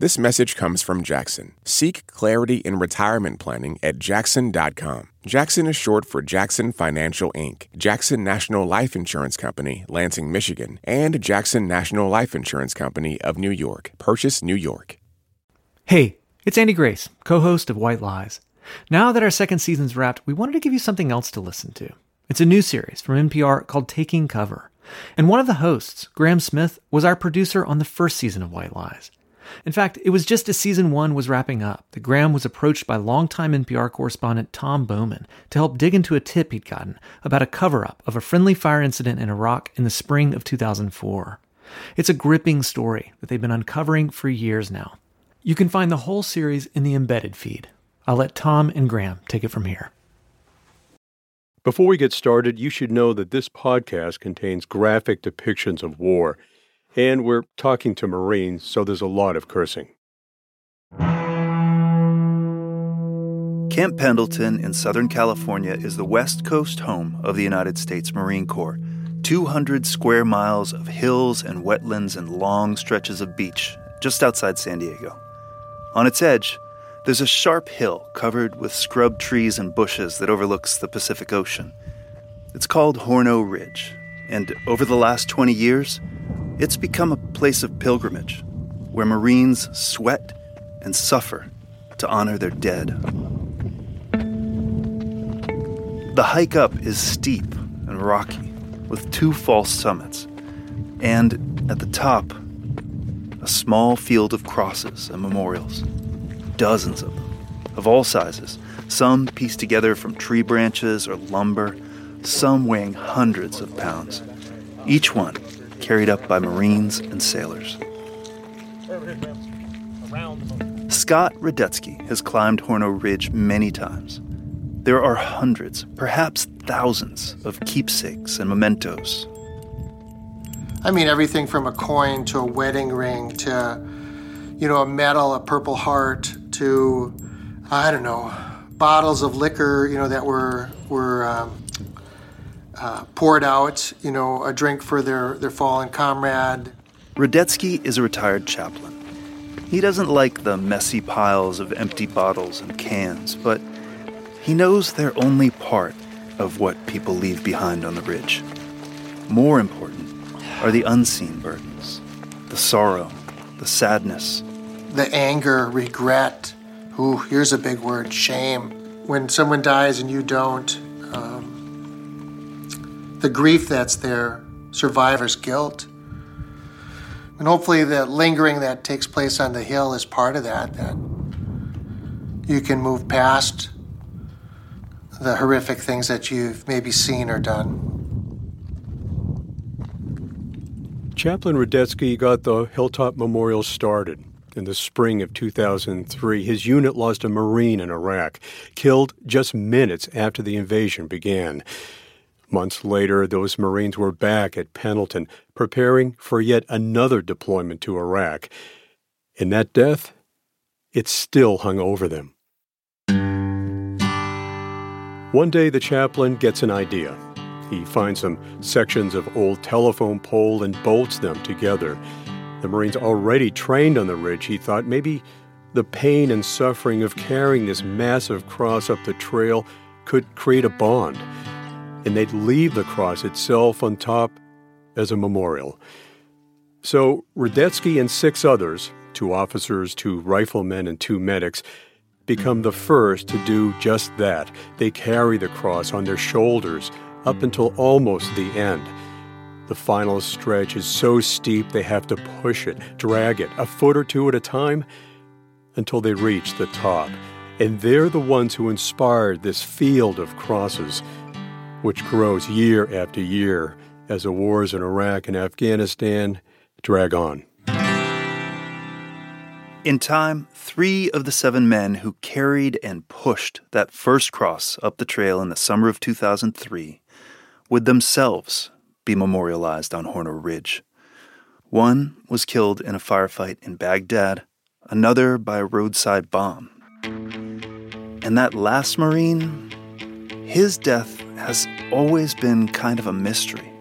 This message comes from Jackson. Seek clarity in retirement planning at jackson.com. Jackson is short for Jackson Financial Inc., Jackson National Life Insurance Company, Lansing, Michigan, and Jackson National Life Insurance Company of New York, Purchase, New York. Hey, it's Andy Grace, co host of White Lies. Now that our second season's wrapped, we wanted to give you something else to listen to. It's a new series from NPR called Taking Cover. And one of the hosts, Graham Smith, was our producer on the first season of White Lies. In fact, it was just as season one was wrapping up that Graham was approached by longtime NPR correspondent Tom Bowman to help dig into a tip he'd gotten about a cover up of a friendly fire incident in Iraq in the spring of 2004. It's a gripping story that they've been uncovering for years now. You can find the whole series in the embedded feed. I'll let Tom and Graham take it from here. Before we get started, you should know that this podcast contains graphic depictions of war and we're talking to Marines, so there's a lot of cursing. Camp Pendleton in Southern California is the West Coast home of the United States Marine Corps. 200 square miles of hills and wetlands and long stretches of beach just outside San Diego. On its edge, there's a sharp hill covered with scrub trees and bushes that overlooks the Pacific Ocean. It's called Horno Ridge, and over the last 20 years, it's become a place of pilgrimage where Marines sweat and suffer to honor their dead. The hike up is steep and rocky, with two false summits, and at the top, a small field of crosses and memorials. Dozens of them, of all sizes, some pieced together from tree branches or lumber, some weighing hundreds of pounds. Each one carried up by Marines and sailors. Scott Radetzky has climbed Horno Ridge many times. There are hundreds, perhaps thousands, of keepsakes and mementos. I mean, everything from a coin to a wedding ring to, you know, a medal, a Purple Heart to, I don't know, bottles of liquor, you know, that were were um, uh, poured out, you know, a drink for their, their fallen comrade. Radetzky is a retired chaplain. He doesn't like the messy piles of empty bottles and cans, but he knows they're only part of what people leave behind on the ridge. More important are the unseen burdens, the sorrow, the sadness, the anger, regret. Ooh, here's a big word shame. When someone dies and you don't, the grief that's there, survivor's guilt. And hopefully, the lingering that takes place on the hill is part of that, that you can move past the horrific things that you've maybe seen or done. Chaplain Radetzky got the Hilltop Memorial started in the spring of 2003. His unit lost a Marine in Iraq, killed just minutes after the invasion began. Months later, those Marines were back at Pendleton, preparing for yet another deployment to Iraq. And that death, it still hung over them. One day, the chaplain gets an idea. He finds some sections of old telephone pole and bolts them together. The Marines already trained on the ridge, he thought maybe the pain and suffering of carrying this massive cross up the trail could create a bond and they'd leave the cross itself on top as a memorial. So Radetzky and six others, two officers, two riflemen, and two medics, become the first to do just that. They carry the cross on their shoulders up until almost the end. The final stretch is so steep they have to push it, drag it, a foot or two at a time, until they reach the top. And they're the ones who inspired this field of crosses which grows year after year as the wars in Iraq and Afghanistan drag on. In time, three of the seven men who carried and pushed that first cross up the trail in the summer of 2003 would themselves be memorialized on Horno Ridge. One was killed in a firefight in Baghdad, another by a roadside bomb. And that last Marine, his death has always been kind of a mystery.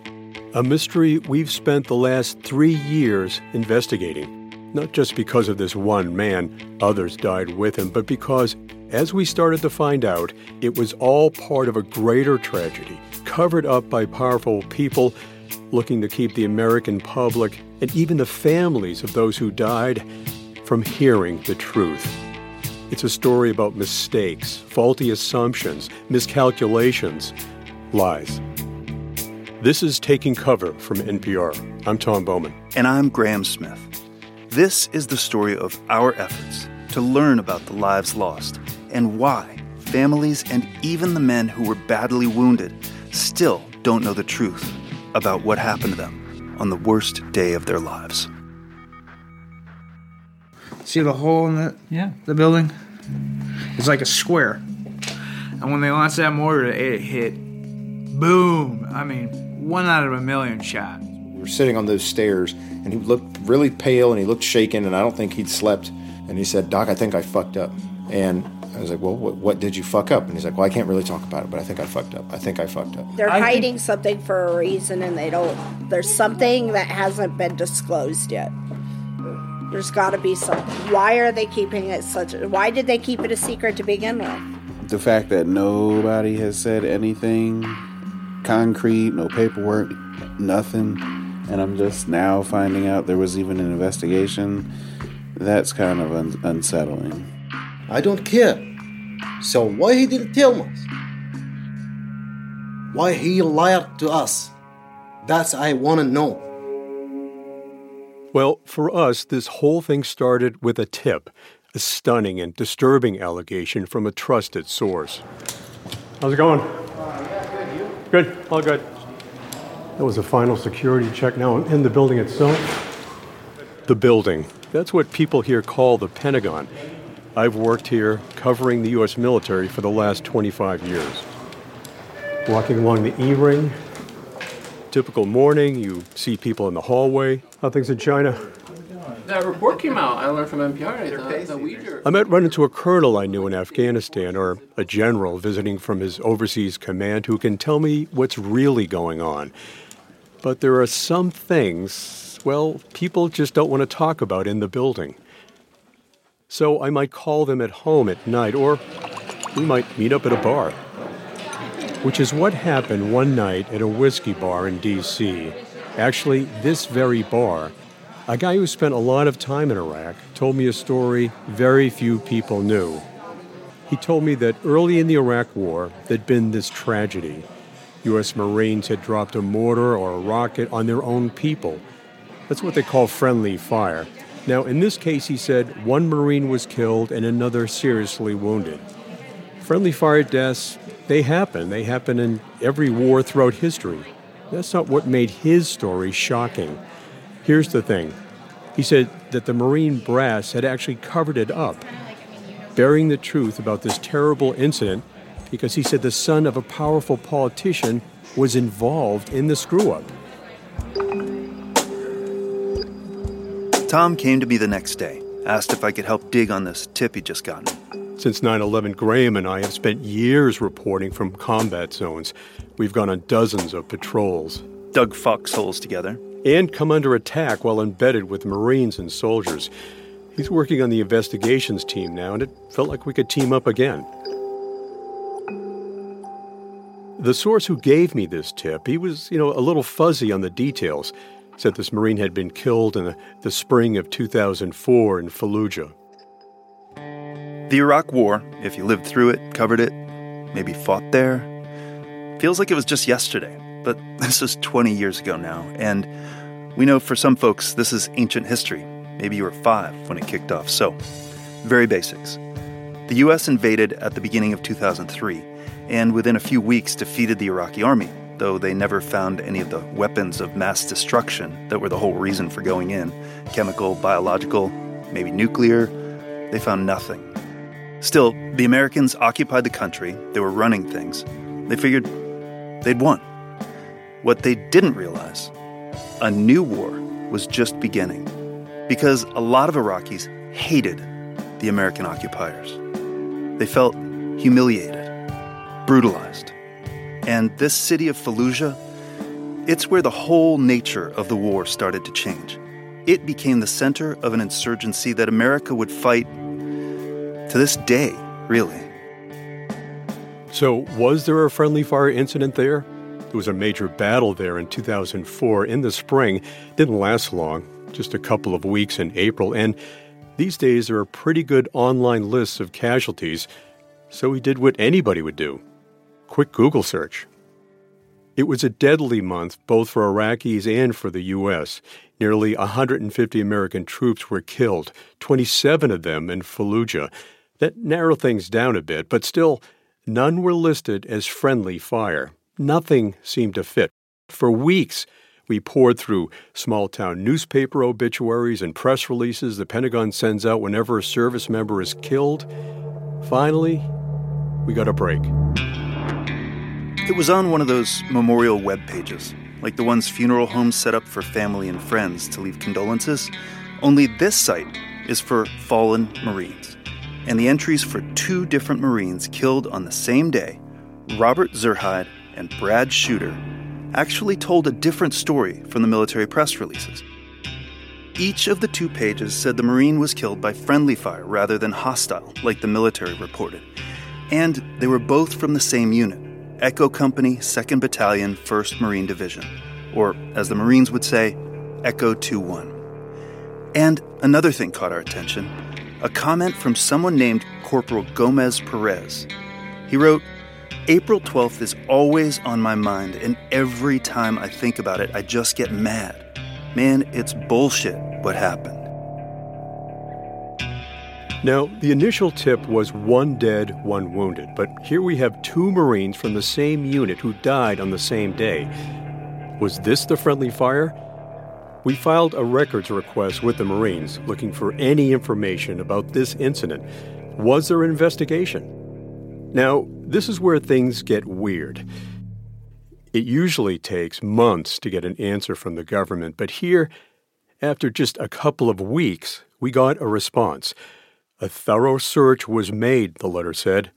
A mystery we've spent the last three years investigating. Not just because of this one man, others died with him, but because, as we started to find out, it was all part of a greater tragedy, covered up by powerful people looking to keep the American public and even the families of those who died from hearing the truth. It's a story about mistakes, faulty assumptions, miscalculations, lies. This is Taking Cover from NPR. I'm Tom Bowman. And I'm Graham Smith. This is the story of our efforts to learn about the lives lost and why families and even the men who were badly wounded still don't know the truth about what happened to them on the worst day of their lives. See the hole in the Yeah. the building? It's like a square. And when they launched that mortar, it hit boom. I mean, one out of a million shot. We were sitting on those stairs, and he looked really pale and he looked shaken, and I don't think he'd slept. And he said, Doc, I think I fucked up. And I was like, Well, what, what did you fuck up? And he's like, Well, I can't really talk about it, but I think I fucked up. I think I fucked up. They're I think- hiding something for a reason and they don't. There's something that hasn't been disclosed yet. There's got to be something. Why are they keeping it such? Why did they keep it a secret to begin with? the fact that nobody has said anything concrete, no paperwork, nothing, and I'm just now finding out there was even an investigation, that's kind of un- unsettling. I don't care. So why he didn't tell us? Why he lied to us? That's I want to know. Well, for us, this whole thing started with a tip, a stunning and disturbing allegation from a trusted source. How's it going? good, all good. That was a final security check. Now I'm in the building itself. The building. That's what people here call the Pentagon. I've worked here covering the U.S. military for the last 25 years. Walking along the E ring, typical morning, you see people in the hallway. How things in China? That report came out. I learned from NPR that the Uyghur. I might run into a colonel I knew in Afghanistan or a general visiting from his overseas command who can tell me what's really going on. But there are some things, well, people just don't want to talk about in the building. So I might call them at home at night, or we might meet up at a bar. Which is what happened one night at a whiskey bar in D.C. Actually, this very bar. A guy who spent a lot of time in Iraq told me a story very few people knew. He told me that early in the Iraq War, there'd been this tragedy. U.S. Marines had dropped a mortar or a rocket on their own people. That's what they call friendly fire. Now, in this case, he said one Marine was killed and another seriously wounded. Friendly fire deaths, they happen. They happen in every war throughout history. That's not what made his story shocking. Here's the thing he said that the Marine brass had actually covered it up, burying the truth about this terrible incident because he said the son of a powerful politician was involved in the screw up. Tom came to me the next day, asked if I could help dig on this tip he'd just gotten. Since 9 11, Graham and I have spent years reporting from combat zones. We've gone on dozens of patrols Dug foxholes together. and come under attack while embedded with Marines and soldiers. He's working on the investigations team now, and it felt like we could team up again. The source who gave me this tip, he was, you know, a little fuzzy on the details. Said this Marine had been killed in the, the spring of 2004 in Fallujah. The Iraq War, if you lived through it, covered it, maybe fought there, feels like it was just yesterday. But this is 20 years ago now, and we know for some folks this is ancient history. Maybe you were five when it kicked off. So, very basics. The U.S. invaded at the beginning of 2003, and within a few weeks defeated the Iraqi army, though they never found any of the weapons of mass destruction that were the whole reason for going in chemical, biological, maybe nuclear. They found nothing. Still, the Americans occupied the country, they were running things. They figured they'd won. What they didn't realize, a new war was just beginning. Because a lot of Iraqis hated the American occupiers. They felt humiliated, brutalized. And this city of Fallujah, it's where the whole nature of the war started to change. it became the center of an insurgency that America would fight to this day, really. So, was there a friendly fire incident there? There was a major battle there in 2004 in the spring. Didn't last long, just a couple of weeks in April. And these days, there are pretty good online lists of casualties. So he did what anybody would do quick Google search. It was a deadly month both for Iraqis and for the U.S. Nearly 150 American troops were killed, 27 of them in Fallujah. That narrowed things down a bit, but still, none were listed as friendly fire. Nothing seemed to fit. For weeks, we poured through small town newspaper obituaries and press releases the Pentagon sends out whenever a service member is killed. Finally, we got a break. It was on one of those memorial web pages, like the ones funeral homes set up for family and friends to leave condolences. Only this site is for fallen Marines. And the entries for two different Marines killed on the same day, Robert Zurheide and Brad Shuter, actually told a different story from the military press releases. Each of the two pages said the Marine was killed by friendly fire rather than hostile, like the military reported. And they were both from the same unit. Echo Company, 2nd Battalion, 1st Marine Division, or as the Marines would say, Echo 2 1. And another thing caught our attention a comment from someone named Corporal Gomez Perez. He wrote, April 12th is always on my mind, and every time I think about it, I just get mad. Man, it's bullshit what happened. Now, the initial tip was one dead, one wounded, but here we have two Marines from the same unit who died on the same day. Was this the friendly fire? We filed a records request with the Marines looking for any information about this incident. Was there an investigation? Now, this is where things get weird. It usually takes months to get an answer from the government, but here, after just a couple of weeks, we got a response. A thorough search was made, the letter said.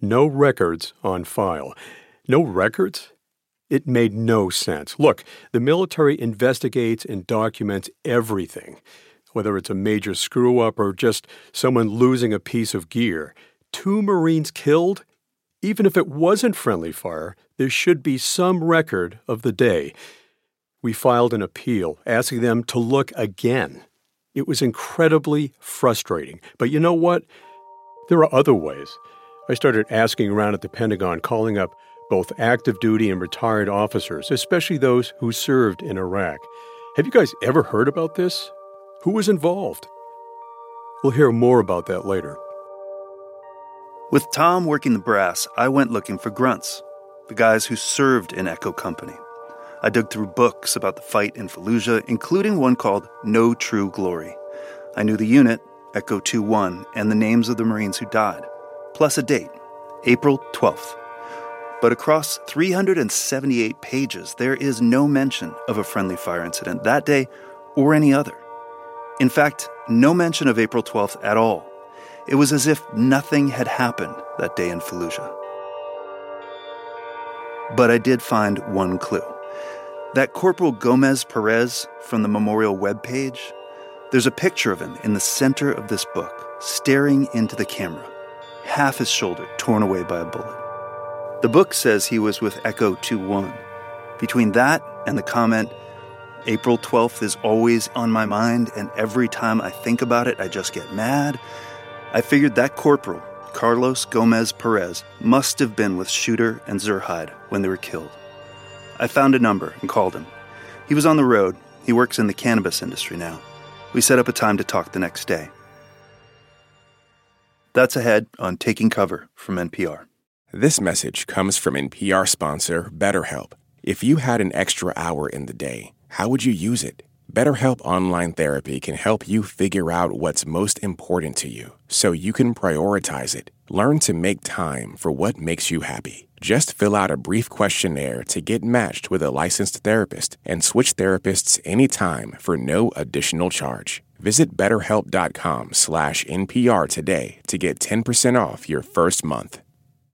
No records on file. No records? It made no sense. Look, the military investigates and documents everything, whether it's a major screw up or just someone losing a piece of gear. Two Marines killed? Even if it wasn't friendly fire, there should be some record of the day. We filed an appeal asking them to look again. It was incredibly frustrating. But you know what? There are other ways. I started asking around at the Pentagon, calling up both active duty and retired officers, especially those who served in Iraq. Have you guys ever heard about this? Who was involved? We'll hear more about that later. With Tom working the brass, I went looking for grunts, the guys who served in Echo Company. I dug through books about the fight in Fallujah, including one called No True Glory. I knew the unit, Echo 2 1, and the names of the Marines who died, plus a date, April 12th. But across 378 pages, there is no mention of a friendly fire incident that day or any other. In fact, no mention of April 12th at all. It was as if nothing had happened that day in Fallujah. But I did find one clue. That Corporal Gomez Perez from the memorial webpage, there's a picture of him in the center of this book, staring into the camera, half his shoulder torn away by a bullet. The book says he was with Echo 2 1. Between that and the comment, April 12th is always on my mind, and every time I think about it, I just get mad, I figured that corporal, Carlos Gomez Perez, must have been with Shuter and Zurheide when they were killed. I found a number and called him. He was on the road. He works in the cannabis industry now. We set up a time to talk the next day. That's ahead on Taking Cover from NPR. This message comes from NPR sponsor BetterHelp. If you had an extra hour in the day, how would you use it? BetterHelp Online Therapy can help you figure out what's most important to you so you can prioritize it. Learn to make time for what makes you happy. Just fill out a brief questionnaire to get matched with a licensed therapist and switch therapists anytime for no additional charge. Visit betterhelp.com slash NPR today to get 10% off your first month.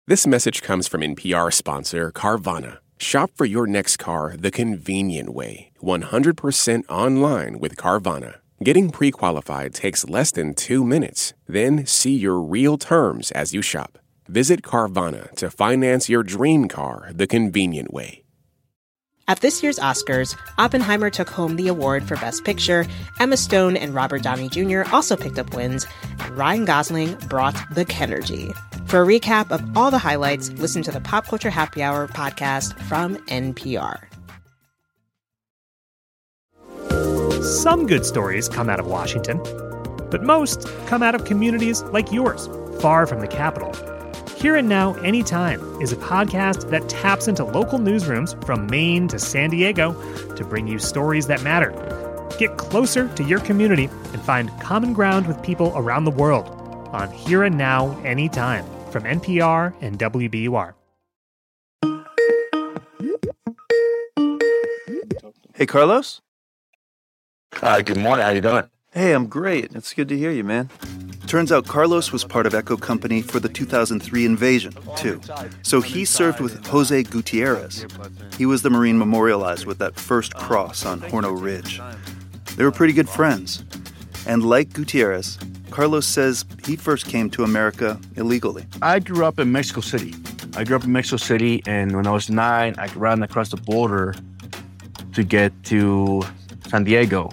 This message comes from NPR sponsor Carvana. Shop for your next car the convenient way, 100% online with Carvana. Getting pre qualified takes less than two minutes. Then see your real terms as you shop. Visit Carvana to finance your dream car the convenient way. At this year's Oscars, Oppenheimer took home the award for Best Picture. Emma Stone and Robert Downey Jr. also picked up wins, and Ryan Gosling brought the Kenergy. For a recap of all the highlights, listen to the Pop Culture Happy Hour podcast from NPR. Some good stories come out of Washington, but most come out of communities like yours, far from the capital. Here and Now Anytime is a podcast that taps into local newsrooms from Maine to San Diego to bring you stories that matter. Get closer to your community and find common ground with people around the world on Here and Now Anytime from NPR and WBUR. Hey, Carlos. Uh, good morning. How you doing? Hey, I'm great. It's good to hear you, man. Turns out Carlos was part of Echo Company for the 2003 invasion, too. So he served with Jose Gutierrez. He was the Marine memorialized with that first cross on Horno Ridge. They were pretty good friends. And like Gutierrez, Carlos says he first came to America illegally. I grew up in Mexico City. I grew up in Mexico City, and when I was nine, I ran across the border to get to San Diego.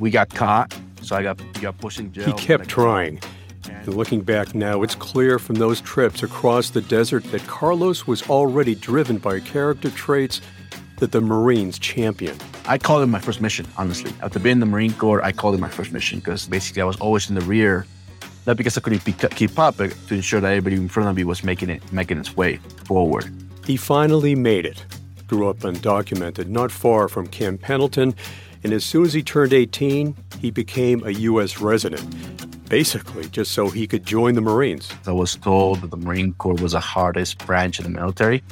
We got caught, so I got, got pushed in jail. He kept trying. And looking back now, it's clear from those trips across the desert that Carlos was already driven by character traits that the Marines championed. I called it my first mission, honestly. After being in the Marine Corps, I called it my first mission because basically I was always in the rear. Not because I couldn't keep up, but to ensure that everybody in front of me was making it, making its way forward. He finally made it. Grew up undocumented, not far from Camp Pendleton, and as soon as he turned 18, he became a U.S. resident, basically just so he could join the Marines. I was told that the Marine Corps was the hardest branch of the military.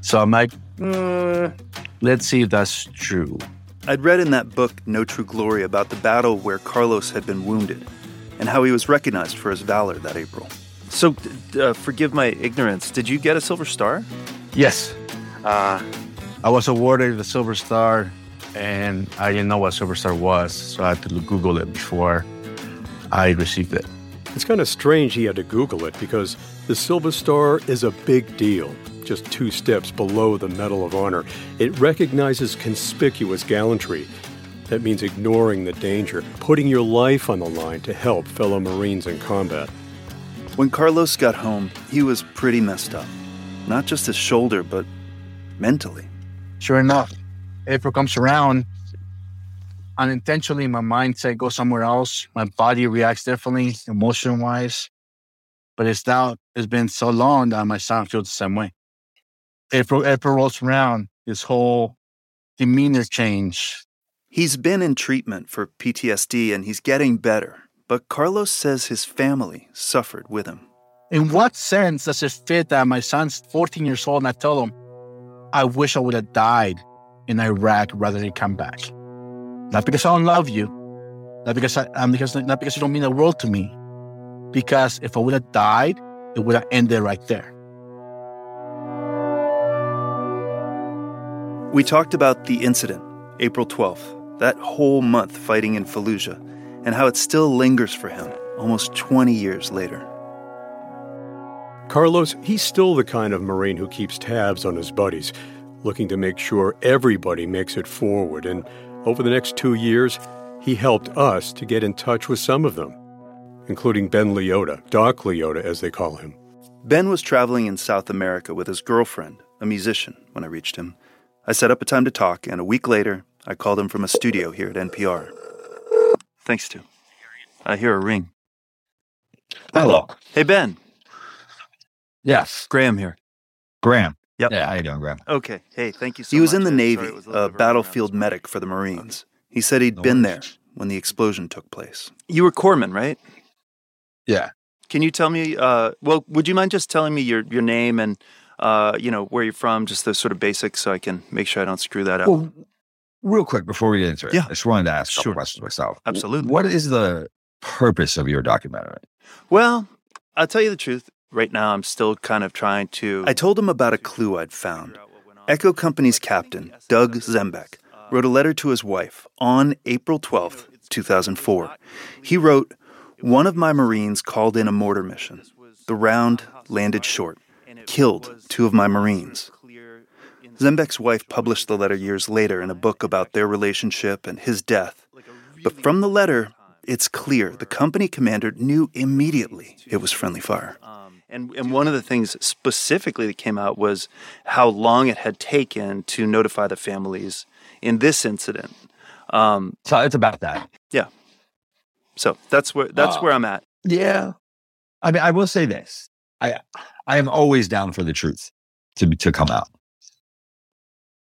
So I'm like, uh, let's see if that's true. I'd read in that book, No True Glory, about the battle where Carlos had been wounded and how he was recognized for his valor that April. So, uh, forgive my ignorance, did you get a Silver Star? Yes. Uh, I was awarded the Silver Star, and I didn't know what Silver Star was, so I had to Google it before I received it. It's kind of strange he had to Google it because the Silver Star is a big deal, just two steps below the Medal of Honor. It recognizes conspicuous gallantry. That means ignoring the danger, putting your life on the line to help fellow Marines in combat. When Carlos got home, he was pretty messed up. Not just his shoulder, but mentally. Sure enough, April comes around. Unintentionally, my mindset goes somewhere else. My body reacts differently, emotion wise. But it's now, it's been so long that my son feels the same way. April, April rolls around, his whole demeanor change. He's been in treatment for PTSD and he's getting better. But Carlos says his family suffered with him. In what sense does it fit that my son's 14 years old and I tell him, I wish I would have died in Iraq rather than come back? Not because I don't love you, not because I, um, because not because you don't mean the world to me, because if I would have died, it would have ended right there. We talked about the incident, April 12th, that whole month fighting in Fallujah, and how it still lingers for him almost 20 years later. Carlos, he's still the kind of Marine who keeps tabs on his buddies, looking to make sure everybody makes it forward. And over the next two years, he helped us to get in touch with some of them, including Ben Leota, Doc Leota, as they call him. Ben was traveling in South America with his girlfriend, a musician, when I reached him. I set up a time to talk, and a week later, I called him from a studio here at NPR. Thanks, to. I hear a ring. Hello. Hey, Ben. Yes. Graham here. Graham. Yep. Yeah, how you doing, Graham? Okay. Hey, thank you so He was in the Navy, a battlefield medic for the Marines. He said he'd No been worries. there when the explosion took place. You were corpsman, right? Yeah. Can you tell me? Uh, well, would you mind just telling me your your name and uh, you know where you're from, just the sort of basics, so I can make sure I don't screw that up. Well, real quick before we get into it, Yeah. I just wanted to ask a couple questions myself. Absolutely. What is the purpose of your documentary? Well, I'll tell you the truth. Right now, I'm still kind of trying to. I told him about a clue I'd found Echo Company's captain, Doug Zembiec, wrote a letter to his wife on April 12, 2004. He wrote, One of my Marines called in a mortar mission. The round landed short, killed two of my Marines. Zembiec's wife published the letter years later in a book about their relationship and his death. But from the letter, it's clear the company commander knew immediately it was friendly fire. And, and one of the things specifically that came out was how long it had taken to notify the families in this incident. Um, so it's about that. Yeah. So that's where that's Uh, where I'm at. Yeah. I mean, I will say this. I I am always down for the truth to to come out.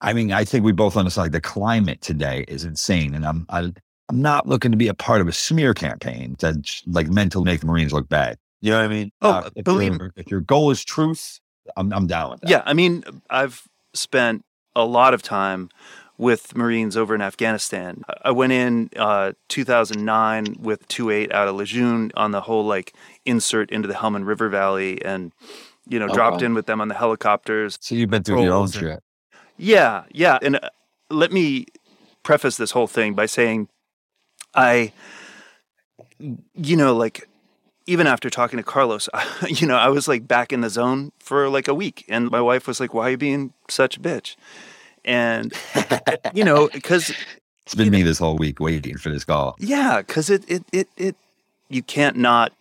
I mean, I think we both understand like the climate today is insane, and I'm I, I'm not looking to be a part of a smear campaign that's like meant to make the Marines look bad. You know what I mean? Oh, if, believe your, if your goal is truth, I'm I'm down with that. Yeah, I mean, I've spent a lot of time with Marines over in Afghanistan. I went in uh, 2009 with 2-8 out of Lejeune on the whole like insert into the Helmand River Valley, and you know Oh, dropped wow. in with them on the helicopters. So you've been through Roles and- shit. Yeah, yeah. And uh, let me preface this whole thing by saying I, you know, like, even after talking to Carlos, you know, I was like back in the zone for like a week. And my wife was like, why are you being such a bitch? And, you know, because, It's been me this whole week waiting for this call. yeah, because it, it, it, it, you can't not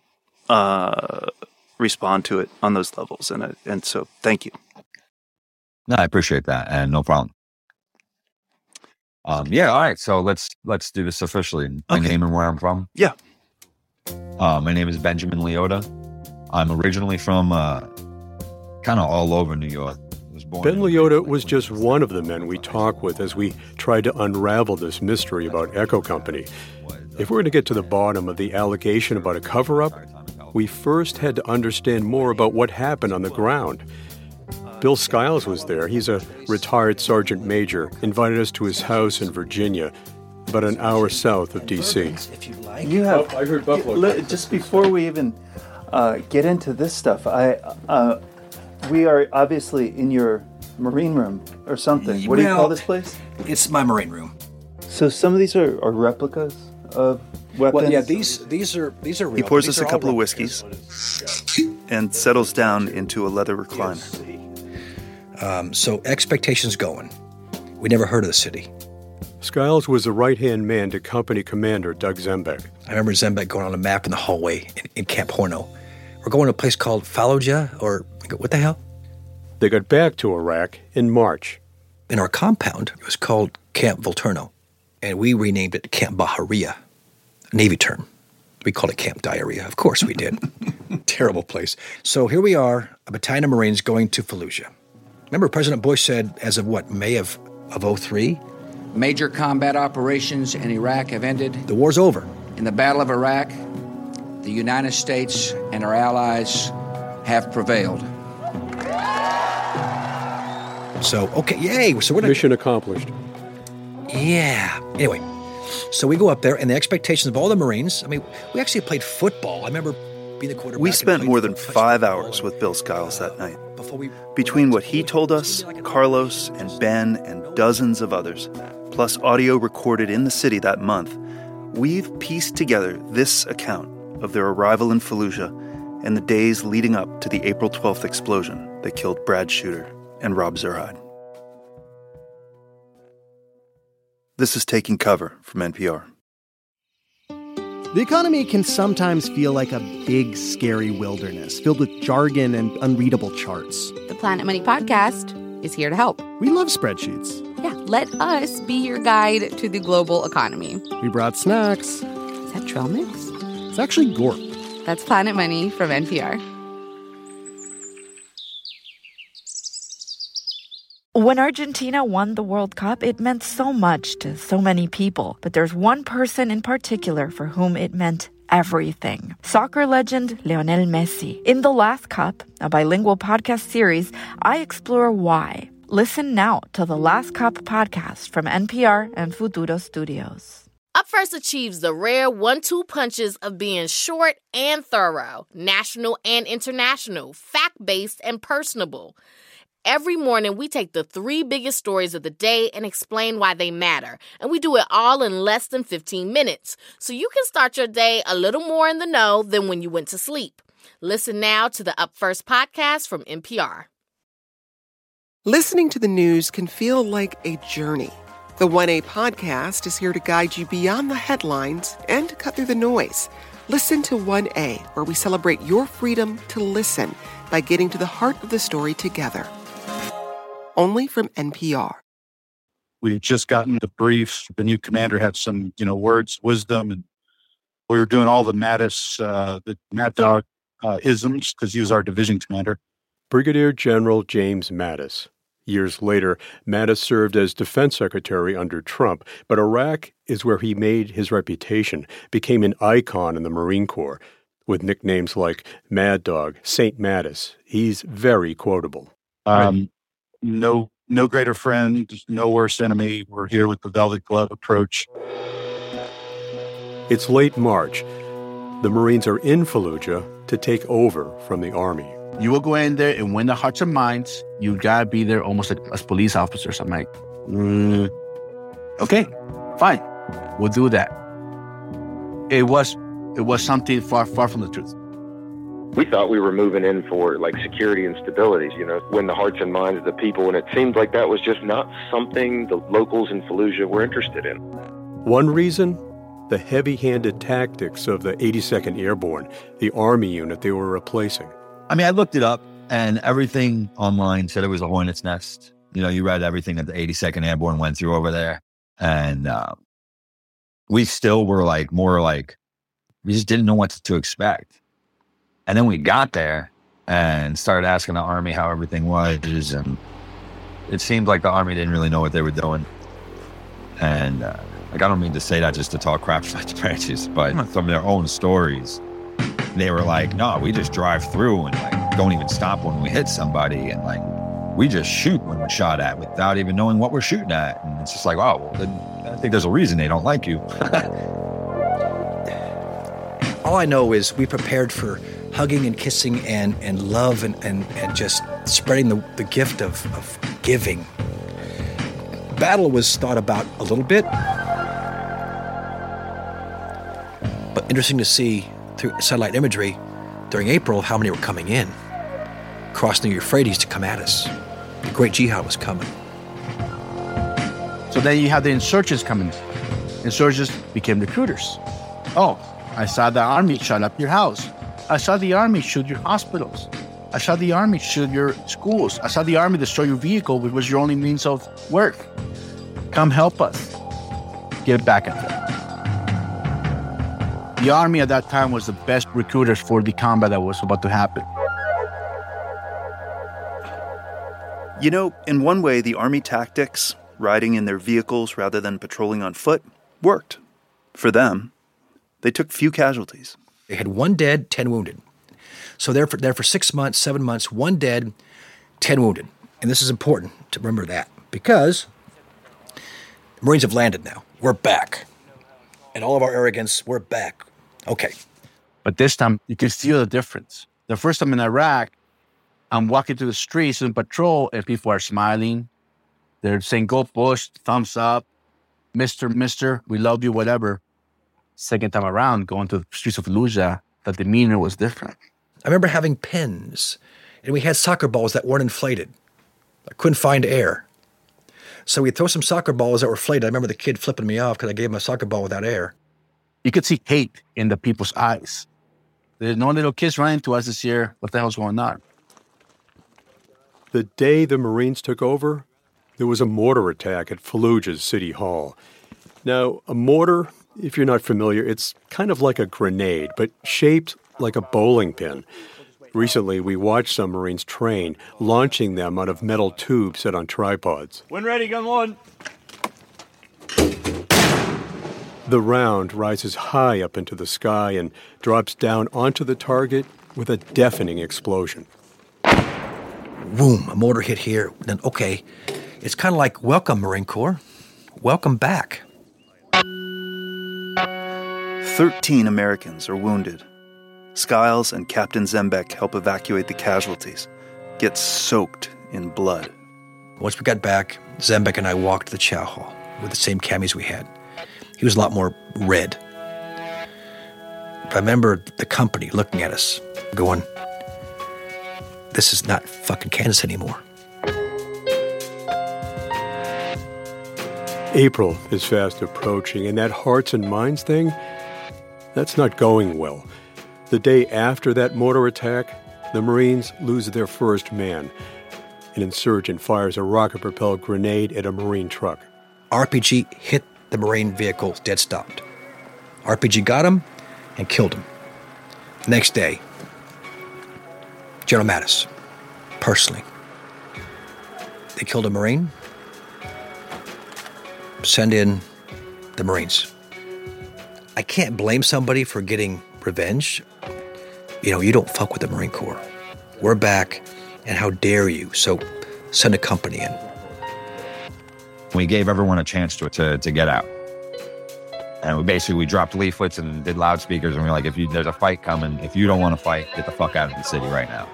uh, respond to it on those levels. And, I, and so thank you. No, I appreciate that, and no problem. Um, yeah, all right. So let's let's do this officially. My name and where I'm from. Yeah. Uh, my name is Benjamin Leota. I'm originally from uh, kind of all over New York. Was born Ben Leota was just one of the men we talked with as we tried to unravel this mystery about Echo Company. If we're going to get to the bottom of the allegation about a cover up, we first had to understand more about what happened on the ground. Bill Skiles was there. He's a retired sergeant major, invited us to his house in Virginia, about an hour south of D.C. You have. I heard Buffalo. Li- Just before we even uh, get into this stuff, I uh, we are obviously in your marine room or something. What do you call this place? It's my marine room. So some of these are, are replicas of weapons. Well, yeah, these these are these are real. He pours These us a couple of replicas. whiskeys and settles down into a leather recliner. Um, so expectations going. We never heard of the city. Skiles was the right hand man to company commander Doug Zembiec. I remember Zembiec going on a map in the hallway in, in Camp Horno. We're going to a place called Fallujah, or what the hell? They got back to Iraq in March. In our compound, it was called Camp Volturno, and we renamed it Camp Bahariya, a Navy term. We called it Camp Diarrhea. Of course we did. Terrible place. So here we are, a battalion of Marines going to Fallujah. Remember, President Bush said, as of what, May of, of 03? Major combat operations in Iraq have ended. The war's over. In the Battle of Iraq, the United States and our allies have prevailed. So, okay, yay. So we're gonna, Mission accomplished. Yeah. Anyway, so we go up there, and the expectations of all the Marines. I mean, we actually played football. I remember being the quarterback. We spent more than five hours with Bill Skiles that night. Between what he told us, Carlos and Ben and dozens of others, plus audio recorded in the city that month, we've pieced together this account of their arrival in Fallujah and the days leading up to the April 12th explosion that killed Brad Shuter and Rob Zurheide. This is Taking Cover from NPR. The economy can sometimes feel like a big, scary wilderness filled with jargon and unreadable charts. The Planet Money Podcast is here to help. We love spreadsheets. Yeah, let us be your guide to the global economy. We brought snacks. Is that trail mix? It's actually Gorp. That's Planet Money from NPR. When Argentina won the World Cup, it meant so much to so many people. But there's one person in particular for whom it meant everything. Soccer legend Lionel Messi. In The Last Cup, a bilingual podcast series, I explore why. Listen now to the Last Cup podcast from NPR and Futuro Studios. Up First achieves the rare one two punches of being short and thorough, national and international, fact based and personable. Every morning we take the three biggest stories of the day and explain why they matter. And we do it all in less than 15 minutes. So you can start your day a little more in the know than when you went to sleep. Listen now to the Up First podcast from NPR. Listening to the news can feel like a journey. The 1A podcast is here to guide you beyond the headlines and cut through the noise. Listen to 1A, where we celebrate your freedom to listen by getting to the heart of the story together. Only from NPR. We had just gotten the brief. The new commander had some, you know, words, wisdom, and we were doing all the Mattis, uh, the Mad Dog uh, isms because he was our division commander. Brigadier General James Mattis. Years later, Mattis served as defense secretary under Trump, but Iraq is where he made his reputation, became an icon in the Marine Corps. With nicknames like Mad Dog, Saint Mattis, he's very quotable. Um, no, no greater friend, no worse enemy. We're here with the velvet glove approach. It's late March. The Marines are in Fallujah to take over from the Army. You will go in there and win the hearts and minds. You gotta be there almost like as police officers. I'm like, mm, okay, fine, we'll do that. It was, it was something far, far from the truth. We thought we were moving in for like security and stability, you know, win the hearts and minds of the people, and it seemed like that was just not something the locals in Fallujah were interested in. One reason the heavy handed tactics of the 82nd Airborne, the Army unit they were replacing. I mean, I looked it up and everything online said it was a hornet's nest. You know, you read everything that the 82nd Airborne went through over there. And uh, we still were like, more like, we just didn't know what to, to expect. And then we got there and started asking the Army how everything was. And it seemed like the Army didn't really know what they were doing. And uh, like, I don't mean to say that just to talk crap about the branches, but from their own stories, they were like, no, we just drive through and like don't even stop when we hit somebody. And like, we just shoot when we're shot at without even knowing what we're shooting at. And it's just like, oh, well, then I think there's a reason they don't like you. All I know is we prepared for hugging and kissing and, and love and, and, and just spreading the, the gift of, of giving. Battle was thought about a little bit, but interesting to see through satellite imagery during April how many were coming in, crossing the Euphrates to come at us. The great jihad was coming. So then you have the insurgents coming. Insurgents became recruiters. Oh, I saw the army shut up your house. I saw the army shoot your hospitals. I saw the army shoot your schools. I saw the army destroy your vehicle, which was your only means of work. Come help us. Get back at them. The army at that time was the best recruiters for the combat that was about to happen. You know, in one way, the army tactics, riding in their vehicles rather than patrolling on foot, worked. For them, they took few casualties. They had one dead, 10 wounded. So they're for, there for six months, seven months, one dead, 10 wounded. And this is important to remember that because Marines have landed now. We're back. And all of our arrogance, we're back. Okay. But this time, you can feel the difference. The first time in Iraq, I'm walking through the streets in patrol, and people are smiling. They're saying, go Bush, thumbs up, Mr. Mister, we love you, whatever. Second time around, going to the streets of Fallujah, the demeanor was different. I remember having pens, and we had soccer balls that weren't inflated. I couldn't find air. So we'd throw some soccer balls that were inflated. I remember the kid flipping me off because I gave him a soccer ball without air. You could see hate in the people's eyes. There's no little kids running to us this year. What the hell's going on? The day the Marines took over, there was a mortar attack at Fallujah's City Hall. Now, a mortar, if you're not familiar, it's kind of like a grenade, but shaped like a bowling pin. Recently, we watched some Marines train, launching them out of metal tubes set on tripods. When ready, gun one. The round rises high up into the sky and drops down onto the target with a deafening explosion. Boom, a mortar hit here. Then, okay, it's kind of like welcome, Marine Corps. Welcome back. 13 Americans are wounded. Skiles and Captain Zembiec help evacuate the casualties, get soaked in blood. Once we got back, Zembiec and I walked to the chow hall with the same camis we had. He was a lot more red. But I remember the company looking at us, going, This is not fucking Kansas anymore. April is fast approaching, and that hearts and minds thing, that's not going well. The day after that mortar attack, the Marines lose their first man. An insurgent fires a rocket propelled grenade at a Marine truck. RPG hit the Marine vehicle dead stopped. RPG got him and killed him. Next day, General Mattis, personally, they killed a Marine. Send in the Marines. I can't blame somebody for getting revenge. You know, you don't fuck with the Marine Corps. We're back, and how dare you? So send a company in. We gave everyone a chance to, to, to get out. And we basically we dropped leaflets and did loudspeakers, and we are like, if you, there's a fight coming, if you don't want to fight, get the fuck out of the city right now.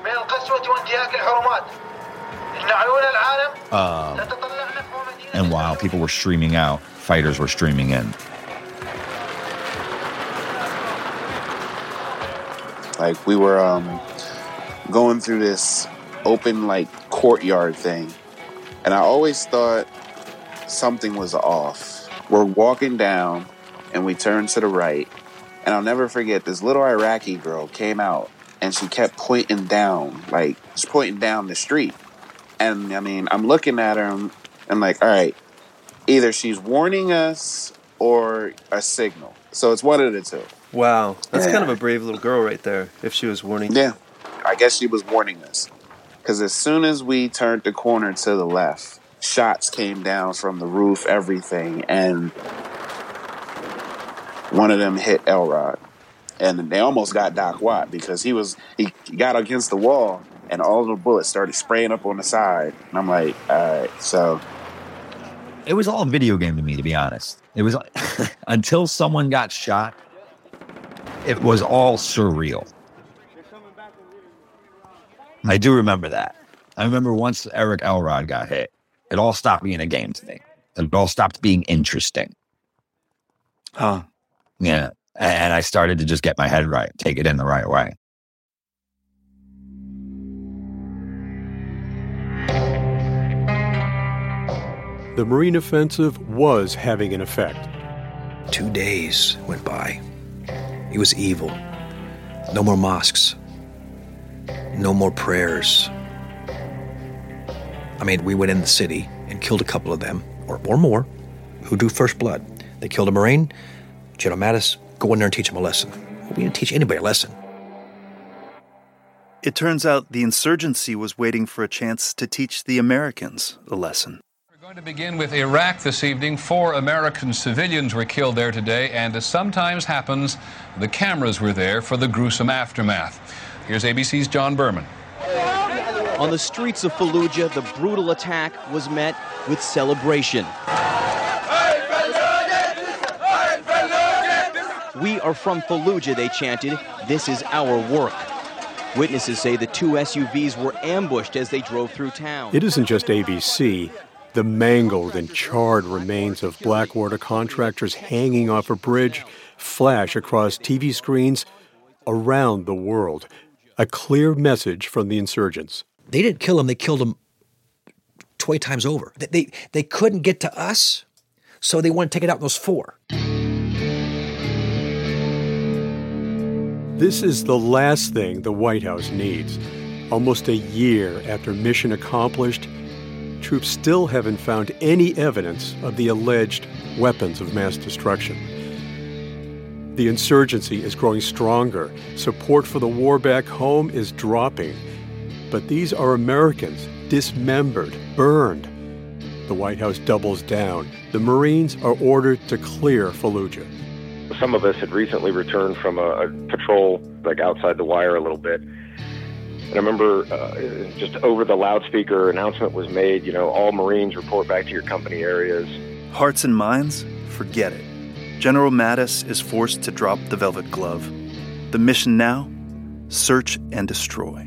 Um, and while people were streaming out, fighters were streaming in. Like we were um, going through this open like courtyard thing, and I always thought something was off. We're walking down, and we turn to the right, and I'll never forget this little Iraqi girl came out, and she kept pointing down, like just pointing down the street. And I mean, I'm looking at her, and I'm like, all right, either she's warning us or a signal. So it's one of the two. Wow, that's Yeah. kind of a brave little girl right there. If she was warning, Yeah, I guess she was warning us. Because as soon as we turned the corner to the left, shots came down from the roof, everything, and one of them hit Elrod. And they almost got Doc Watt because he was he got against the wall and all the bullets started spraying up on the side. And I'm like, all right, so It was all a video game to me, to be honest. It was until someone got shot, it was all surreal. I do remember that. I remember once Eric Elrod got hit, it all stopped being a game to me. It all stopped being interesting. Huh. Yeah. And I started to just get my head right, take it in the right way. The Marine offensive was having an effect. Two days went by. It was evil. No more mosques. No more prayers. I mean, we went in the city and killed a couple of them, or, or more, who drew first blood. They killed a Marine. General Mattis, go in there and teach him a lesson. We didn't teach anybody a lesson. It turns out the insurgency was waiting for a chance to teach the Americans a lesson. Going to begin with Iraq this evening. Four American civilians were killed there today, and as sometimes happens, the cameras were there for the gruesome aftermath. Here's ABC's John Berman. On the streets of Fallujah, the brutal attack was met with celebration. We are from Fallujah, they chanted. This is our work. Witnesses say the two SUVs were ambushed as they drove through town. It isn't just ABC. The mangled and charred remains of Blackwater contractors hanging off a bridge flash across TV screens around the world. A clear message from the insurgents. They didn't kill him, they killed him 20 times over. They, they, they couldn't get to us, so they wanted to take it out on those four. This is the last thing the White House needs. Almost a year after mission accomplished, troops still haven't found any evidence of the alleged weapons of mass destruction. The insurgency is growing stronger. Support for the war back home is dropping. But these are Americans, dismembered, burned. The White House doubles down. The Marines are ordered to clear Fallujah. Some of us had recently returned from a, a patrol, like outside the wire a little bit. And I remember uh, just over the loudspeaker announcement was made, you know, all Marines report back to your company areas. Hearts and minds, forget it. General Mattis is forced to drop the velvet glove. The mission now search and destroy.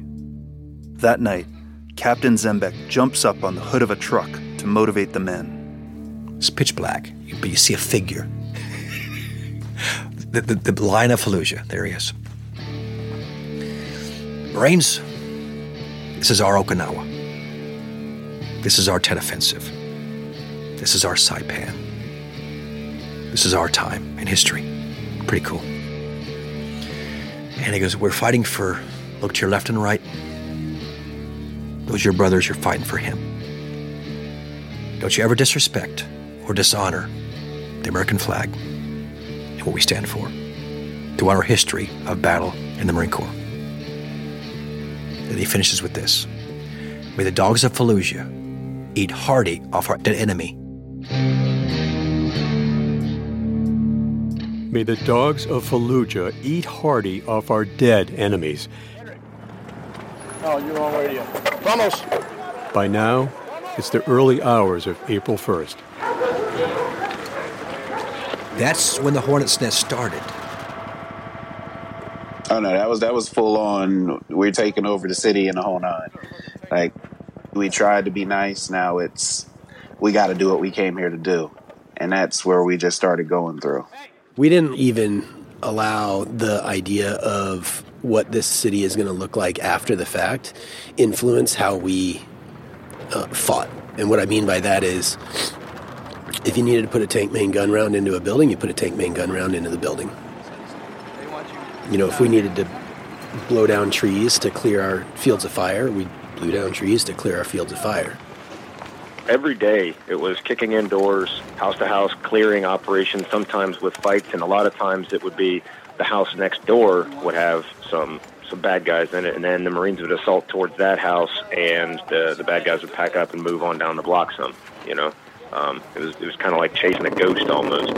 That night, Captain Zembiec jumps up on the hood of a truck to motivate the men. It's pitch black, but you see a figure. the, the, the line of Fallujah, there he is. Marines, this is our Okinawa. This is our Tet Offensive. This is our Saipan. This is our time in history. Pretty cool. And he goes, We're fighting for, look to your left and right. Those are your brothers, you're fighting for him. Don't you ever disrespect or dishonor the American flag and what we stand for to honor history of battle in the Marine Corps. Then he finishes with this May the dogs of Fallujah eat hearty of our dead enemy. May the dogs of Fallujah eat hearty off our dead enemies. Oh, you're on radio. Vamos! By now, it's the early hours of April 1st. That's when the Hornet's Nest started. Oh no, that was that was full on. We're taking over the city and the whole nine. Like we tried to be nice. Now it's we got to do what we came here to do, and that's where we just started going through. We didn't even allow the idea of what this city is going to look like after the fact influence how we uh, fought. And what I mean by that is, if you needed to put a tank main gun round into a building, you put a tank main gun round into the building. You know, if we needed to blow down trees to clear our fields of fire, we blew down trees to clear our fields of fire. Every day it was kicking in doors, house to house, clearing operations, sometimes with fights, and a lot of times it would be the house next door would have some some bad guys in it, and then the Marines would assault towards that house, and the the bad guys would pack up and move on down the block some. You know, um, it was it was kind of like chasing a ghost almost.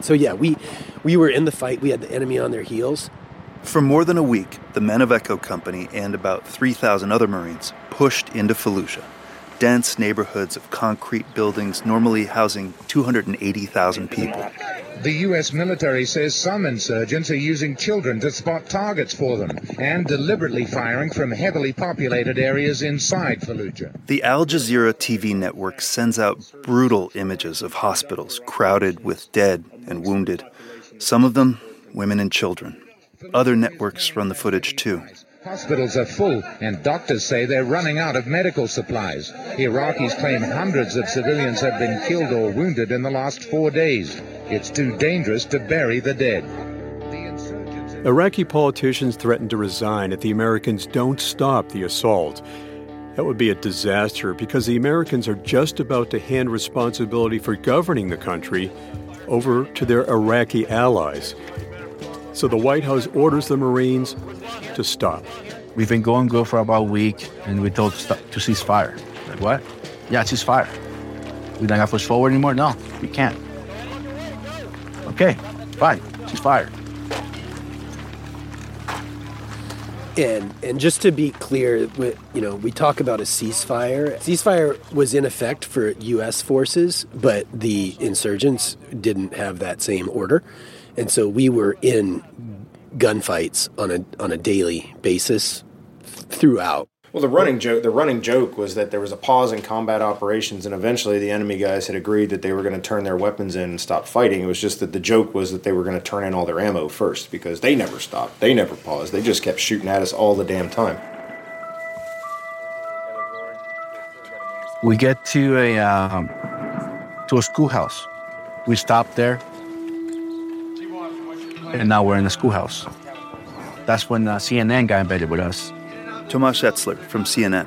So yeah, we we were in the fight. We had the enemy on their heels. For more than a week, the men of Echo Company and about 3,000 other Marines pushed into Fallujah, dense neighborhoods of concrete buildings normally housing 280,000 people. The U.S. military says some insurgents are using children to spot targets for them and deliberately firing from heavily populated areas inside Fallujah. The Al Jazeera TV network sends out brutal images of hospitals crowded with dead and wounded, some of them women and children. Other networks run the footage too. Hospitals are full, and doctors say they're running out of medical supplies. Iraqis claim hundreds of civilians have been killed or wounded in the last four days. It's too dangerous to bury the dead. Iraqi politicians threaten to resign if the Americans don't stop the assault. That would be a disaster because the Americans are just about to hand responsibility for governing the country over to their Iraqi allies. So the White House orders the Marines to stop. We've been going good for about a week, and we told to, to cease fire. Like, what? Yeah, cease fire. We not gonna push forward anymore? No, we can't. Okay, fine, cease fire. And and just to be clear, we, you know, we talk about a ceasefire. Ceasefire was in effect for U.S. forces, but the insurgents didn't have that same order, and so we were in gunfights on a on a daily basis throughout. Well, the running joke the running joke was that there was a pause in combat operations, and eventually the enemy guys had agreed that they were going to turn their weapons in and stop fighting. It was just that the joke was that they were going to turn in all their ammo first because they never stopped, they never paused, they just kept shooting at us all the damn time. We get to a um, to a schoolhouse. We stop there, and now we're in the schoolhouse. That's when uh, CNN got embedded with us. Tomasz Etzler from CNN.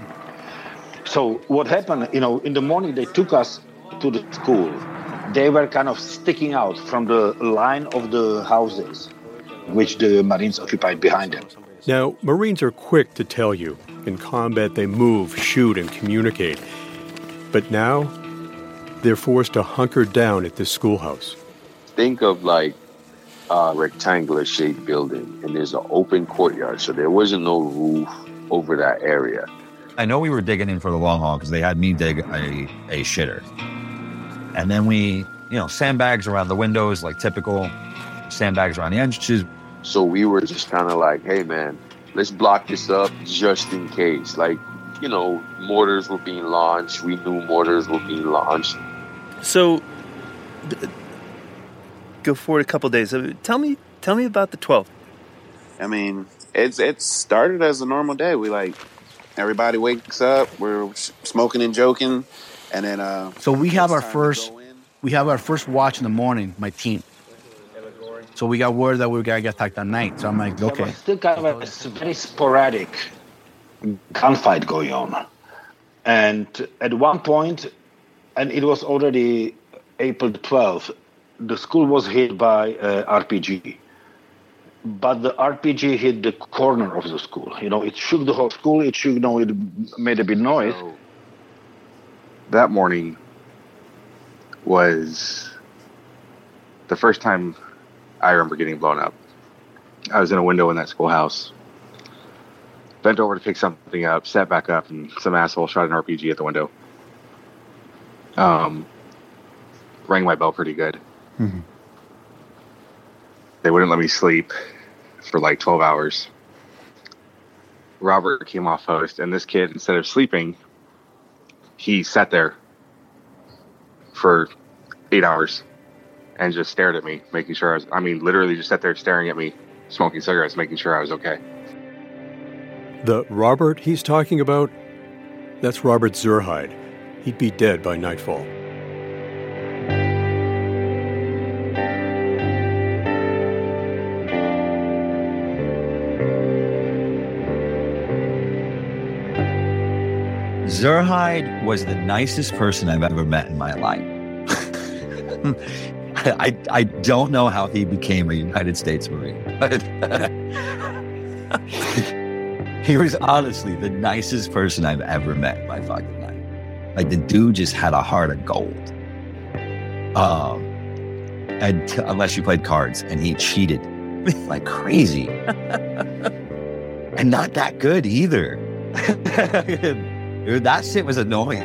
So what happened, you know, in the morning they took us to the school. They were kind of sticking out from the line of the houses which the Marines occupied behind them. Now, Marines are quick to tell you. In combat, they move, shoot, and communicate. But now, they're forced to hunker down at this schoolhouse. Think of like a rectangular shaped building, and there's an open courtyard, so there wasn't no roof over that area. I know we were digging in for the long haul because they had me dig a, a shitter. And then we, you know, sandbags around the windows, like typical sandbags around the entrances. So we were just kind of like, hey, man, let's block this up just in case. Like, you know, mortars were being launched. We knew mortars were being launched. So, go forward a couple days. Uh, Tell me, tell me about the 12th. I mean, it's it started as a normal day. We like everybody wakes up, we're smoking and joking, and then uh So we have our first we have our first watch in the morning, my team. So we got word that we were gonna get attacked at night. So I'm like, okay. was still kind of a s- very sporadic gunfight going on. And at one point, and it was already April 12th, the school was hit by uh, RPG. But the RPG hit the corner of the school. You know, it shook the whole school. It shook, you know, it made a big noise. that morning was the first time I remember getting blown up. I was in a window in that schoolhouse, bent over to pick something up, sat back up, and some asshole shot an RPG at the window. Um, rang my bell pretty good. They wouldn't let me sleep for like 12 hours. Robert came off host, and this kid, instead of sleeping, he sat there for eight hours and just stared at me, making sure I was, I mean, literally just sat there staring at me, smoking cigarettes, making sure I was okay. The Robert he's talking about, that's Robert Zurheide. He'd be dead by nightfall. Zurheide was the nicest person I've ever met in my life. I, I don't know how he became a United States Marine. but he was honestly the nicest person I've ever met in my fucking life. Like the dude just had a heart of gold. Um, and t- unless you played cards, and he cheated like crazy, and not that good either. Dude, that shit was annoying.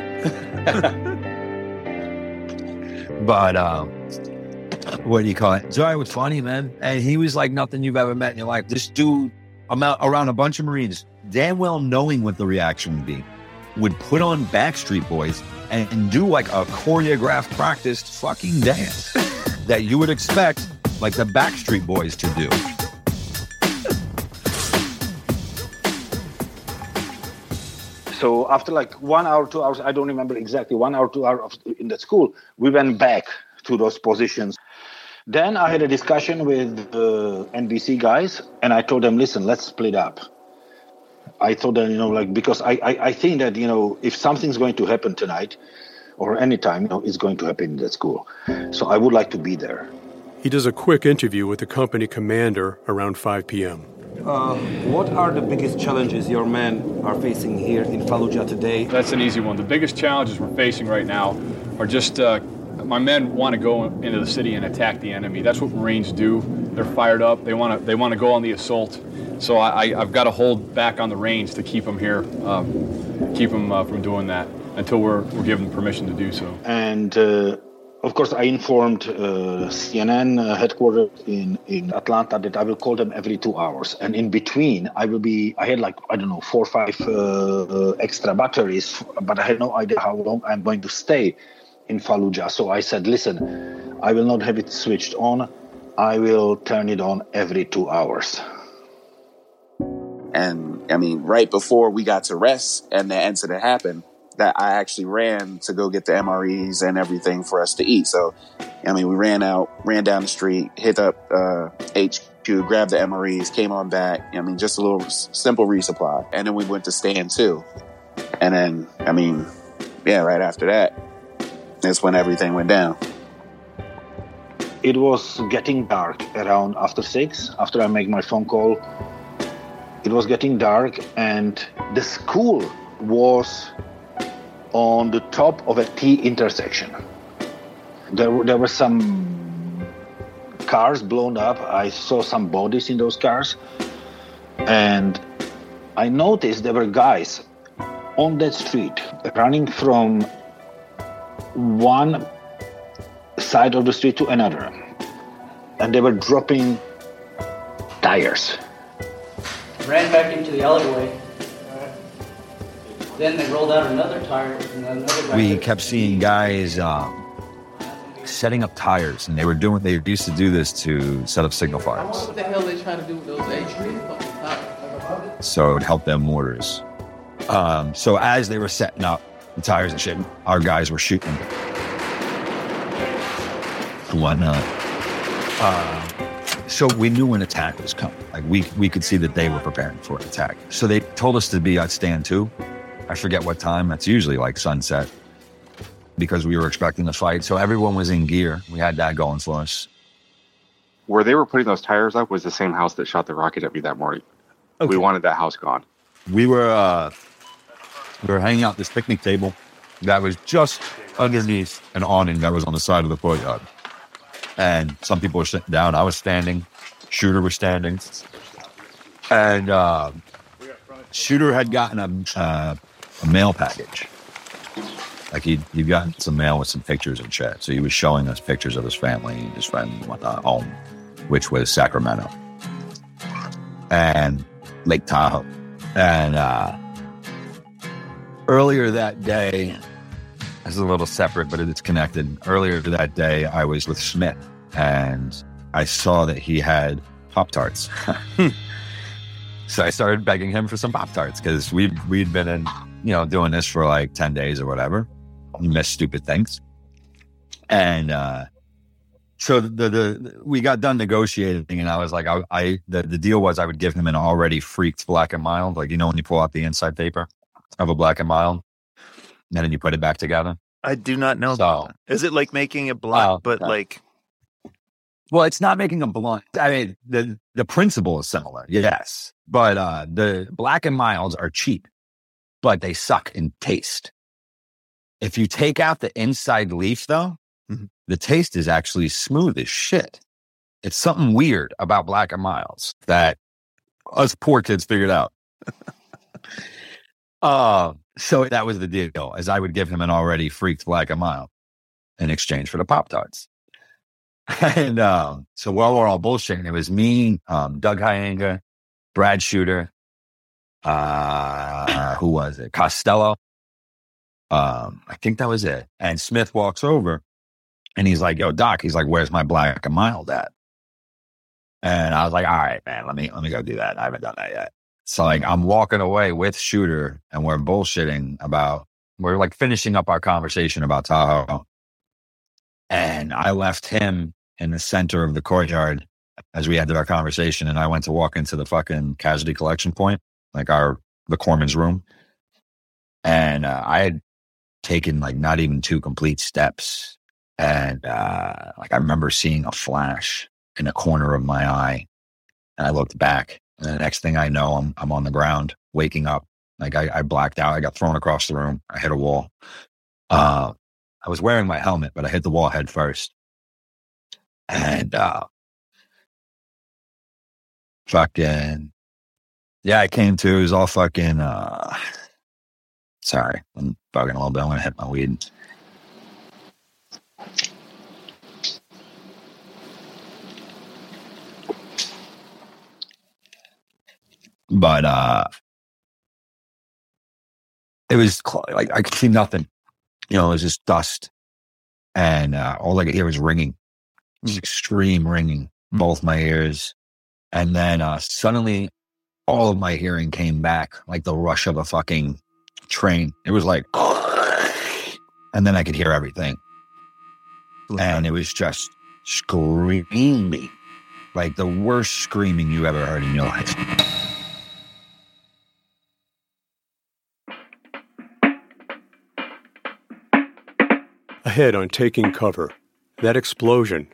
but um, what do you call it? Joy was funny, man, and he was like nothing you've ever met in your life. This dude, I'm out around a bunch of Marines, damn well knowing what the reaction would be, would put on Backstreet Boys and, and do like a choreographed, practiced fucking dance that you would expect like the Backstreet Boys to do. So after like one hour, two hours, I don't remember exactly, one hour, two hours in the school, we went back to those positions. Then I had a discussion with the NBC guys, and I told them, listen, let's split up. I told them, you know, like because I, I, I think that you know if something's going to happen tonight or anytime, you know, it's going to happen in the school. So I would like to be there. He does a quick interview with the company commander around 5 p.m. Uh, what are the biggest challenges your men are facing here in Fallujah today? That's an easy one. The biggest challenges we're facing right now are just uh, my men want to go into the city and attack the enemy. That's what Marines do. They're fired up. They want to they want to go on the assault. So I, I, I've got to hold back on the range to keep them here, um, keep them uh, from doing that until we're, we're given permission to do so. And uh, of course, I informed uh, CNN uh, headquarters in, in Atlanta that I will call them every two hours. And in between, I will be, I had like, I don't know, four or five uh, uh, extra batteries, but I had no idea how long I'm going to stay in Fallujah. So I said, listen, I will not have it switched on. I will turn it on every two hours. And I mean, right before we got to rest and the incident happened, that I actually ran to go get the MREs and everything for us to eat. So, I mean, we ran out, ran down the street, hit up uh, HQ, grabbed the MREs, came on back. I mean, just a little simple resupply. And then we went to stand two. And then, I mean, yeah, right after that, that's when everything went down. It was getting dark around after six, after I make my phone call. It was getting dark, and the school was on the top of a T intersection. There, were- there were some cars blown up. I saw some bodies in those cars. And I noticed there were guys on that street running from one side of the street to another. And they were dropping tires. ran back into the alleyway. Then they rolled out another tire another. We kept seeing guys um, setting up tires, and they were doing. They used to do this to set up signal fires, What the hell they trying to do with those H3 fucking tires? so it would help them mortars. Um, so as they were setting up the tires and shit, our guys were shooting and whatnot. Uh, so we knew an attack was coming. Like we we could see that they were preparing for an attack. So they told us to be at stand two. I forget what time. That's usually like sunset because we were expecting the fight. So everyone was in gear. We had that going for us. Where they were putting those tires up was the same house that shot the rocket at me that morning. We wanted that house gone. we were uh we were hanging out this picnic table that was just underneath an awning that was on the side of the courtyard. And some people were sitting down. I was standing. Shuter was standing. And uh, Shuter had gotten a, uh, a mail package. Like he'd, he'd gotten some mail with some pictures and shit. So he was showing us pictures of his family and his friend and whatnot home, which was Sacramento and Lake Tahoe. And uh, earlier that day, this is a little separate, but it's connected. Earlier that day, I was with Smith and I saw that he had Pop Tarts. so I started begging him for some Pop Tarts because we we'd been in, you know, doing this for like 10 days or whatever. We missed stupid things. And uh, so the, the we got done negotiating, and I was like, I, I the, the deal was I would give him an already freaked black and mild, like you know when you pull out the inside paper of a black and mild, and then you put it back together. I do not know So-. Is it like making a blunt, Oh, but no. like Well, it's not making a blunt. I mean, the the principle is similar, yes, but uh, the black and milds are cheap, but they suck in taste. If you take out the inside leaf, though, the taste is actually smooth as shit. It's something weird about black and milds that us poor kids figured out. uh, so that was the deal, as I would give him an already freaked black and mild in exchange for the Pop Tarts. And um, so while we're all bullshitting, it was me, um, Doug Hyanga, Brad Shuter, uh, who was it? Costello. Um, I think that was it. And Smith walks over and he's like, yo, Doc, he's like, where's my black and mild at? And I was like, all right, man, let me let me go do that. I haven't done that yet. So like I'm walking away with Shuter and we're bullshitting about we're like finishing up our conversation about Tahoe. And I left him in the center of the courtyard as we ended our conversation. And I went to walk into the fucking casualty collection point, like our, the corpsman's room. And uh, I had taken like not even two complete steps. And uh, like I remember seeing a flash in a corner of my eye. And I looked back. And the next thing I know, I'm, I'm on the ground, waking up. Like I, I blacked out. I got thrown across the room. I hit a wall. Uh, I was wearing my helmet, but I hit the wall head first. And uh fucking yeah, I came to. It was all fucking uh sorry, I'm bugging a little bit. I'm gonna hit my weed. But uh it was cl- like I could see nothing. You know, it was just dust. And uh, all I could hear was ringing, just extreme ringing, both my ears. And then uh, suddenly all of my hearing came back like the rush of a fucking train. It was like, and then I could hear everything. And it was just screaming, like the worst screaming you ever heard in your life. Ahead on taking cover. That explosion.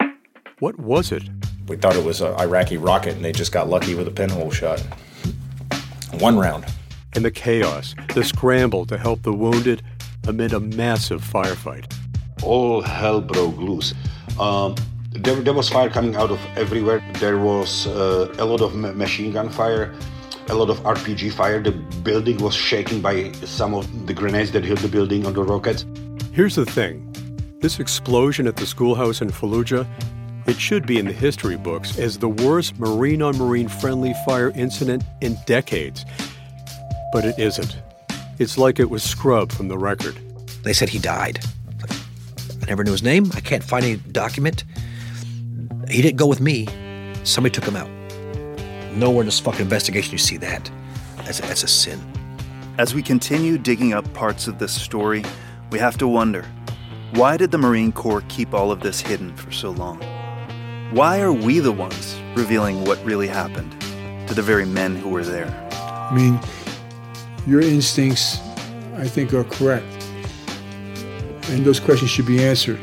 What was it? We thought it was an Iraqi rocket, and they just got lucky with a pinhole shot. One round. And the chaos, the scramble to help the wounded amid a massive firefight. all hell broke loose. Um, there, there was fire coming out of everywhere. There was uh, a lot of ma- machine gun fire, a lot of RPG fire. The building was shaken by some of the grenades that hit the building on the rockets. Here's the thing this explosion at the schoolhouse in Fallujah It should be in the history books as the worst marine on marine friendly fire incident in decades. But it isn't. It's like it was scrubbed from the record. They said he died. I never knew his name. I can't find any document. He didn't go with me. Somebody took him out. Nowhere in this fucking investigation you see that. That's a, that's a sin. As we continue digging up parts of this story, we have to wonder why did the Marine Corps keep all of this hidden for so long? Why are we the ones revealing what really happened to the very men who were there? I mean, your instincts, I think, are correct. And those questions should be answered.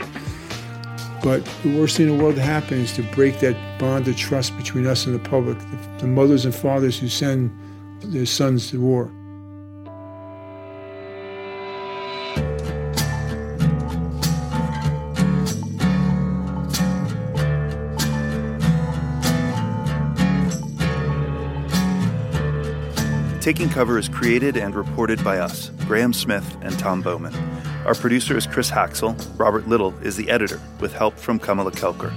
But the worst thing in the world to happen is to break that bond of trust between us and the public, the, the mothers and fathers who send their sons to war. Taking Cover is created and reported by us, Graham Smith and Tom Bowman. Our producer is Chris Haxel. Robert Little is the editor, with help from Kamala Kelkar.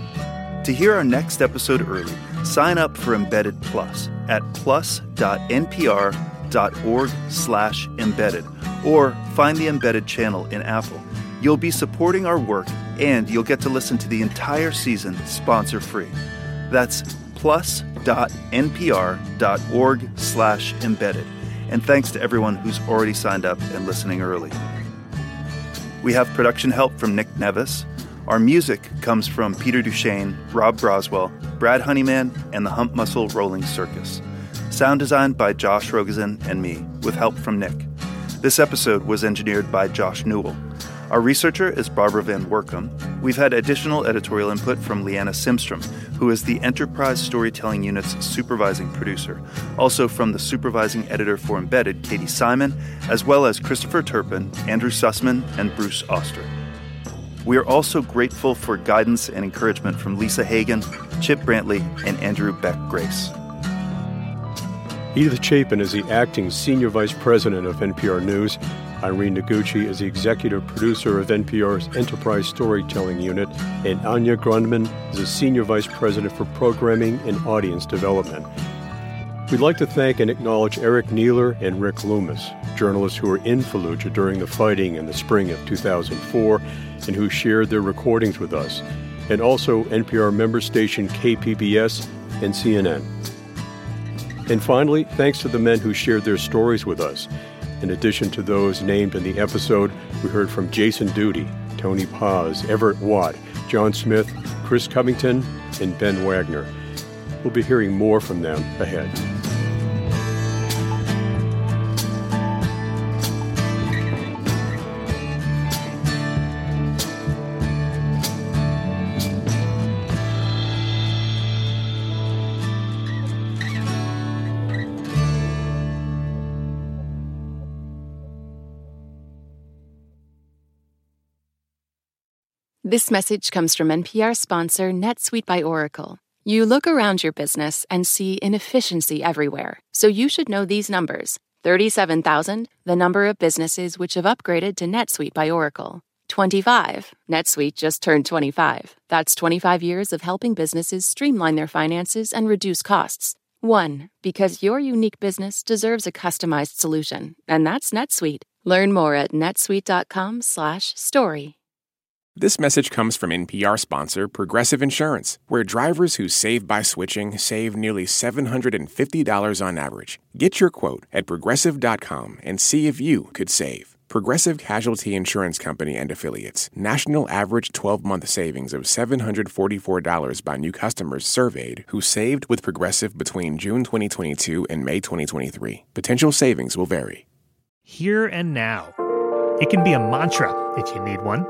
To hear our next episode early, sign up for Embedded Plus at plus.npr.org slash embedded or find the Embedded channel in Apple. You'll be supporting our work and you'll get to listen to the entire season sponsor free. That's plus.npr.org slash embedded. And thanks to everyone who's already signed up and listening early. We have production help from Nick Nevis. Our music comes from Peter Duchesne, Rob Broswell, Brad Honeyman, and the Hump Muscle Rolling Circus. Sound designed by Josh Rogosin and me, with help from Nick. This episode was engineered by Josh Newell. Our researcher is Barbara Van Woerkom. We've had additional editorial input from Liana Simstrom, who is the Enterprise Storytelling Unit's supervising producer. Also from the supervising editor for Embedded, Katie Simon, as well as Christopher Turpin, Andrew Sussman, and Bruce Auster. We are also grateful for guidance and encouragement from Lisa Hagen, Chip Brantley, and Andrew Beck Grace. Edith Chapin is the acting senior vice president of NPR News. Irene Noguchi is the executive producer of NPR's Enterprise Storytelling Unit, and Anya Grundman is the senior vice president for programming and audience development. We'd like to thank and acknowledge Eric Niiler and Rick Loomis, journalists who were in Fallujah during the fighting in the spring of 2004 and who shared their recordings with us, and also NPR member station KPBS and CNN. And finally, thanks to the men who shared their stories with us. In addition to those named in the episode, we heard from Jason Duty, Tony Paz, Everett Watt, John Smith, Chris Covington, and Ben Wagner. We'll be hearing more from them ahead. This message comes from NPR sponsor NetSuite by Oracle. You look around your business and see inefficiency everywhere, so you should know these numbers 37,000, the number of businesses which have upgraded to NetSuite by Oracle. 25. NetSuite just turned 25. That's 25 years of helping businesses streamline their finances and reduce costs. 1. Because your unique business deserves a customized solution, and that's NetSuite. Learn more at netsuite.com/story. This message comes from NPR sponsor Progressive Insurance, where drivers who save by switching save nearly $750 on average. Get your quote at progressive.com and see if you could save. Progressive Casualty Insurance Company and Affiliates. National average 12 month savings of $744 by new customers surveyed who saved with Progressive between June 2022 and May 2023. Potential savings will vary. Here and now. It can be a mantra if you need one.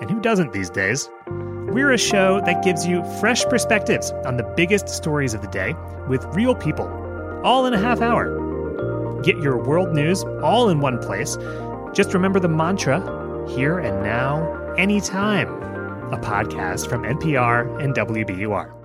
And who doesn't these days? We're a show that gives you fresh perspectives on the biggest stories of the day with real people, all in a half hour. Get your world news all in one place. Just remember the mantra here and now, anytime. A podcast from NPR and WBUR.